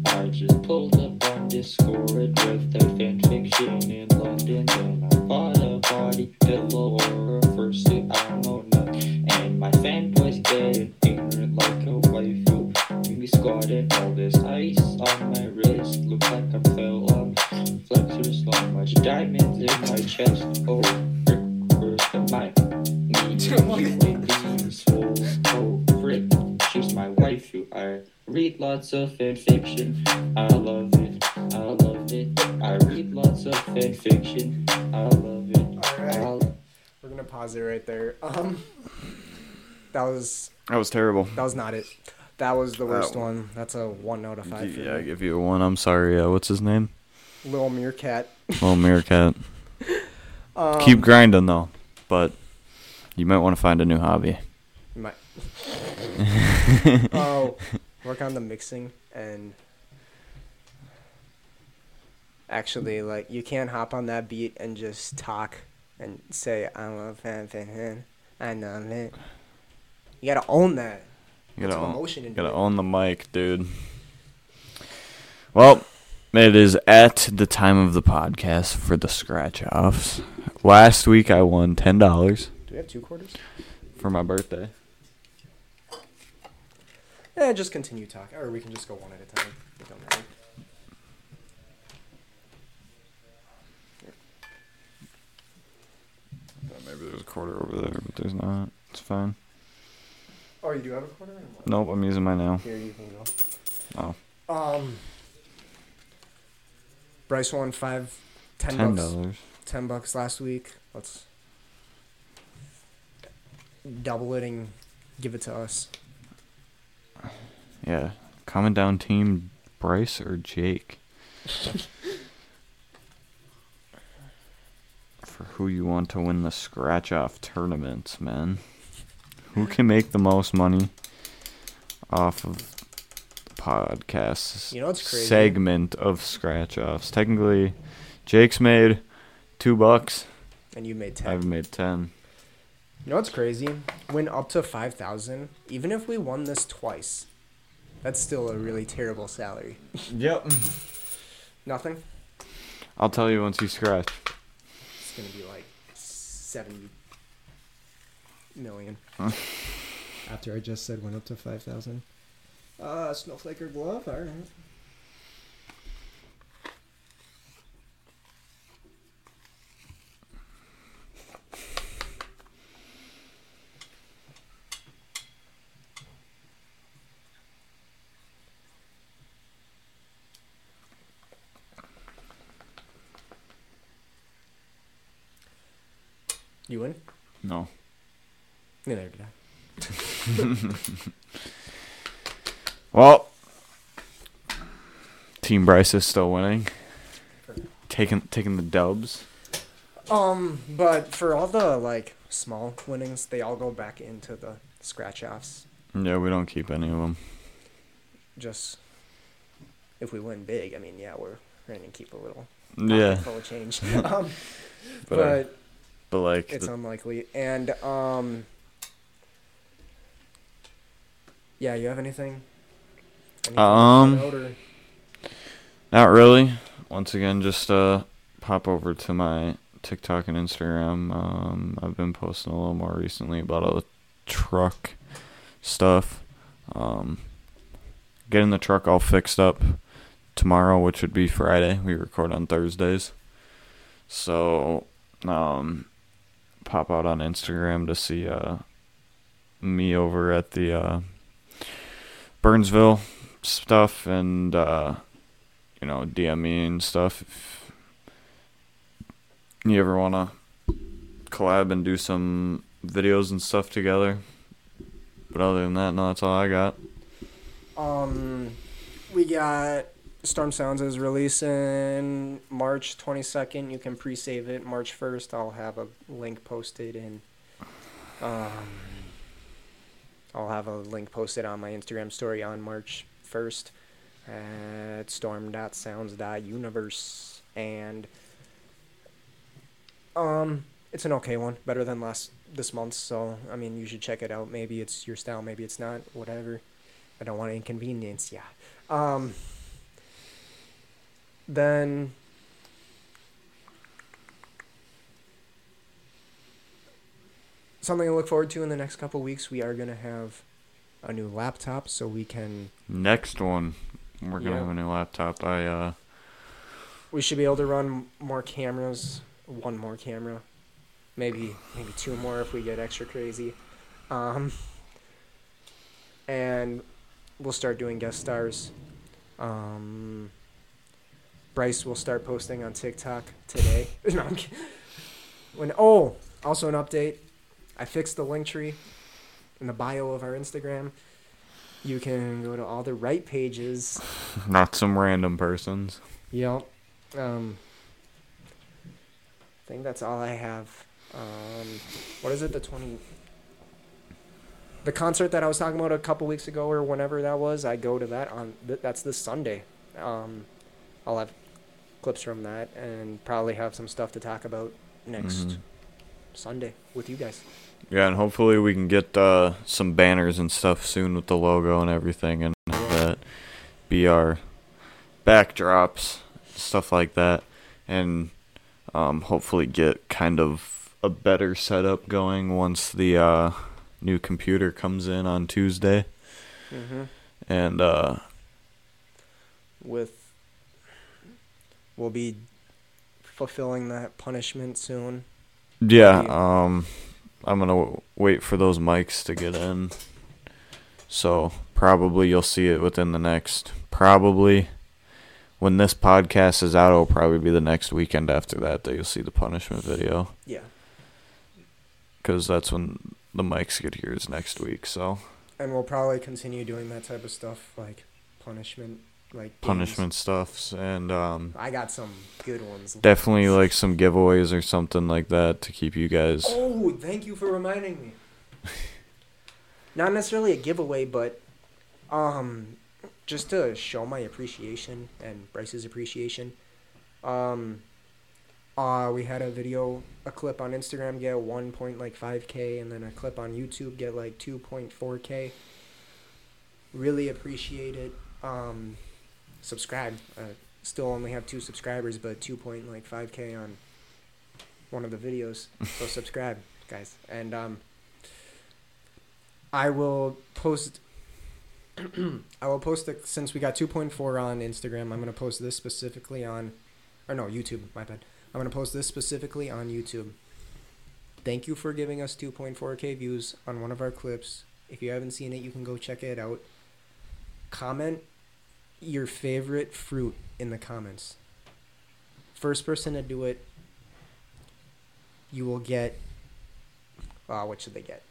I just pulled up Discord with the fan fiction in London. Then I bought a body pillow or a fursuit. I don't know. And my fanboys getting ignorant like a waifu. Me squatting all this ice on my wrist. Looks like I fell off. Flexors, so much diamonds in my chest. Oh, frick, where's the mic? Me, you ain't being swole. Oh, frick, she's my waifu. I read lots of fan fiction. I love pause it right there. Um, that was That was terrible. that was not it. That was the worst That one. That's a one out of five. Yeah, I give you a one. I'm sorry. Uh, what's his name? Lil Meerkat. Little Meerkat. Um, Keep grinding though, but you might want to find a new hobby. My, oh, work on the mixing and actually, like, you can't hop on that beat and just talk and say, I'm a fan, fan, fan. I know it. You gotta own that. You gotta own, into gotta it. own the mic, dude. Well, it is at the time of the podcast for the scratch offs. Last week I won ten dollars Do we have two quarters? for my birthday. Yeah, just continue talking, or we can just go one at a time. It don't matter. Maybe there's a quarter over there, but there's not. It's fine. Oh, you do have a quarter? Nope, I'm using mine now. Here, you can go. Oh. Um. Bryce won five, ten, Ten bucks. dollars. Ten bucks last week. Let's double it and give it to us. Yeah. Comment down team Bryce or Jake. For who you want to win the scratch off tournaments, man. Who can make the most money off of the podcast You know crazy? segment of scratch offs? Technically, Jake's made two bucks. And you made ten. I've made ten. You know what's crazy? Win up to five thousand. Even if we won this twice, that's still a really terrible salary. Yep. Nothing. I'll tell you once you scratch. It's gonna be like seventy million. After I just said went up to 5,000. Uh, snowflake or glove? All right. You win? No. Neither did I. Well, Team Bryce is still winning. Taking taking the dubs. Um, but for all the like small winnings, they all go back into the scratch offs. Yeah, we don't keep any of them. Just if we win big, I mean, yeah, we're going to keep a little Yeah, full of change. um, but but but like it's the- unlikely. And um, yeah, you have anything? Anything Um, shout out or- not really. Once again, just uh pop over to my TikTok and Instagram. Um, I've been posting a little more recently about all the truck stuff. Um, getting the truck all fixed up tomorrow, which would be Friday. We record on Thursdays. So, um, pop out on Instagram to see uh, me over at the uh, Burnsville stuff and, uh, you know, DM me and stuff. If you ever want to collab and do some videos and stuff together. But other than that, no, that's all I got. Um, we got Storm Sounds is releasing March 22nd. You can pre-save it. March 1st, I'll have a link posted in. Um, I'll have a link posted on my Instagram story on March 1st at storm.sounds.universe and um it's an okay one better than last this month so i mean you should check it out maybe it's your style maybe it's not whatever I don't want to inconvenience yeah. Um, then something to look forward to in the next couple weeks. We are gonna have a new laptop, so we can Next one, we're gonna Yeah. have a new laptop. I uh, we should be able to run more cameras, one more camera, maybe maybe two more if we get extra crazy. Um, and we'll start doing guest stars. Um, Bryce will start posting on TikTok today. no. When oh, also an update. I fixed the link tree in the bio of our Instagram. You can go to all the right pages not some random persons. Yep. Um, I think that's all I have. Um, what is it? The twenty. The concert that I was talking about a couple weeks ago, or whenever that was, I go to that on. That's this Sunday. Um, I'll have clips from that, and probably have some stuff to talk about next Mhm. Sunday with you guys. Yeah, and hopefully we can get uh, some banners and stuff soon with the logo and everything, and that be our backdrops, stuff like that, and um, hopefully get kind of a better setup going once the uh, new computer comes in on Tuesday, Mm-hmm. and uh, With. We'll be fulfilling that punishment soon. yeah, um, I'm gonna w- wait for those mics to get in So probably you'll see it within the next probably when this podcast is out, it'll probably be the next weekend after that that you'll see the punishment video Yeah. because that's when the mics get here is next week. So And we'll probably continue doing that type of stuff like punishment, like games. punishment stuffs and um, I got some good ones. definitely like some giveaways or something like that to keep you guys. Oh, thank you for reminding me. Not necessarily a giveaway, but um, just to show my appreciation and Bryce's appreciation. Um, uh, we had a video, a clip on Instagram get one point like five k, and then a clip on YouTube get like two point four k. Really appreciate it. Um, subscribe. Uh, still only have two subscribers, but two point like five k on one of the videos. So subscribe, guys. And um, I will post. I will post it since we got 2.4 on Instagram. I'm gonna post this specifically on, or no, YouTube. My bad. I'm gonna post this specifically on YouTube. Thank you for giving us 2.4k views on one of our clips. If you haven't seen it, you can go check it out. Comment your favorite fruit in the comments. First person to do it, you will get. Uh, what should they get?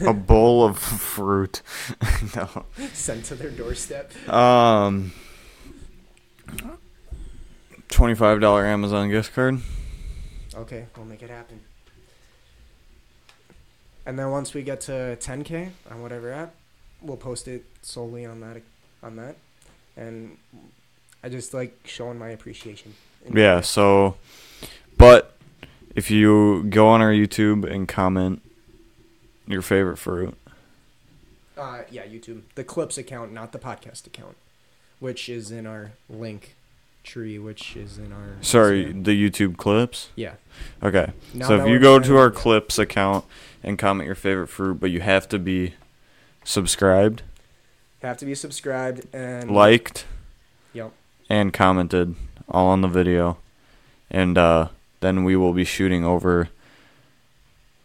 a bowl of fruit. no. Sent to their doorstep. Um, twenty-five dollar Amazon gift card. Okay, we'll make it happen. And then once we get to 10k on whatever app, we'll post it solely on that on that. And I just like showing my appreciation. Yeah. So, but if you go on our YouTube and comment your favorite fruit, Uh, yeah, YouTube. The clips account, not the podcast account, which is in our link tree, which is in our. sorry, the YouTube clips. Yeah. Okay. Now so if you go to our clips account and comment your favorite fruit, but you have to be subscribed, Have to be subscribed and liked, Yep. and commented all on the video, and uh, then we will be shooting over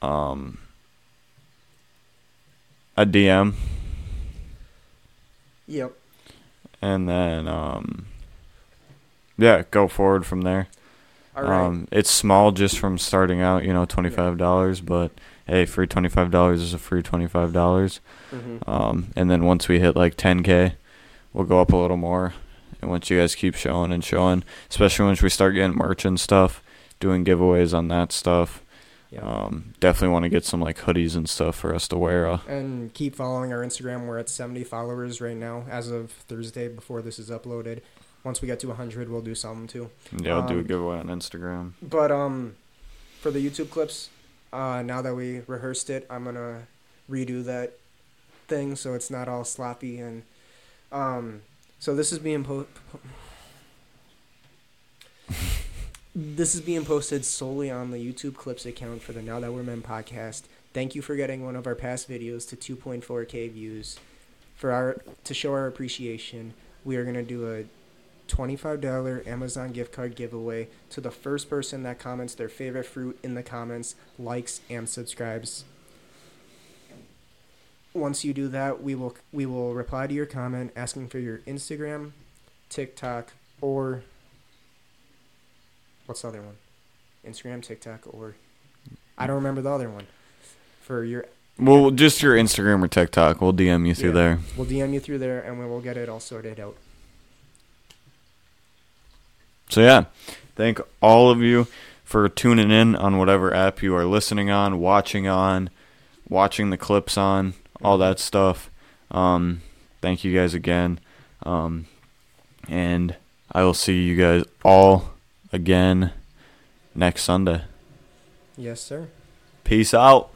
um, a DM, Yep. and then um, yeah, go forward from there. All right. Um, it's small just from starting out, you know, twenty five dollars, but hey, free twenty five dollars is a free twenty five dollars. Mhm. Um, and then once we hit like ten k, we'll go up a little more. And once you guys keep showing and showing, especially once we start getting merch and stuff, doing giveaways on that stuff, Yeah. um, definitely want to get some like hoodies and stuff for us to wear. Uh, and keep following our Instagram. We're at 70 followers right now as of Thursday before this is uploaded. Once we get to 100, we'll do something too. yeah, I'll do a Um, giveaway on Instagram. But um, for the YouTube clips, uh, now that we rehearsed it, I'm gonna redo that thing so it's not all sloppy and um. So this is being po- This is being posted solely on the YouTube Clips account for the Now That We're Men podcast. Thank you for getting one of our past videos to 2.4k views. For our to show our appreciation, we are gonna do a $25 Amazon gift card giveaway to the first person that comments their favorite fruit in the comments, likes, and subscribes. Once you do that, we will we will reply to your comment asking for your Instagram, TikTok, or what's the other one? Instagram, TikTok, or I don't remember the other one. For your Well, just your Instagram or TikTok. We'll DM you through Yeah. there. we'll DM you through there and we will get it all sorted out. So yeah, thank all of you for tuning in on whatever app you are listening on, watching on, watching the clips on, all that stuff. Um, thank you guys again, um, and I will see you guys all again next Sunday. Yes, sir. Peace out.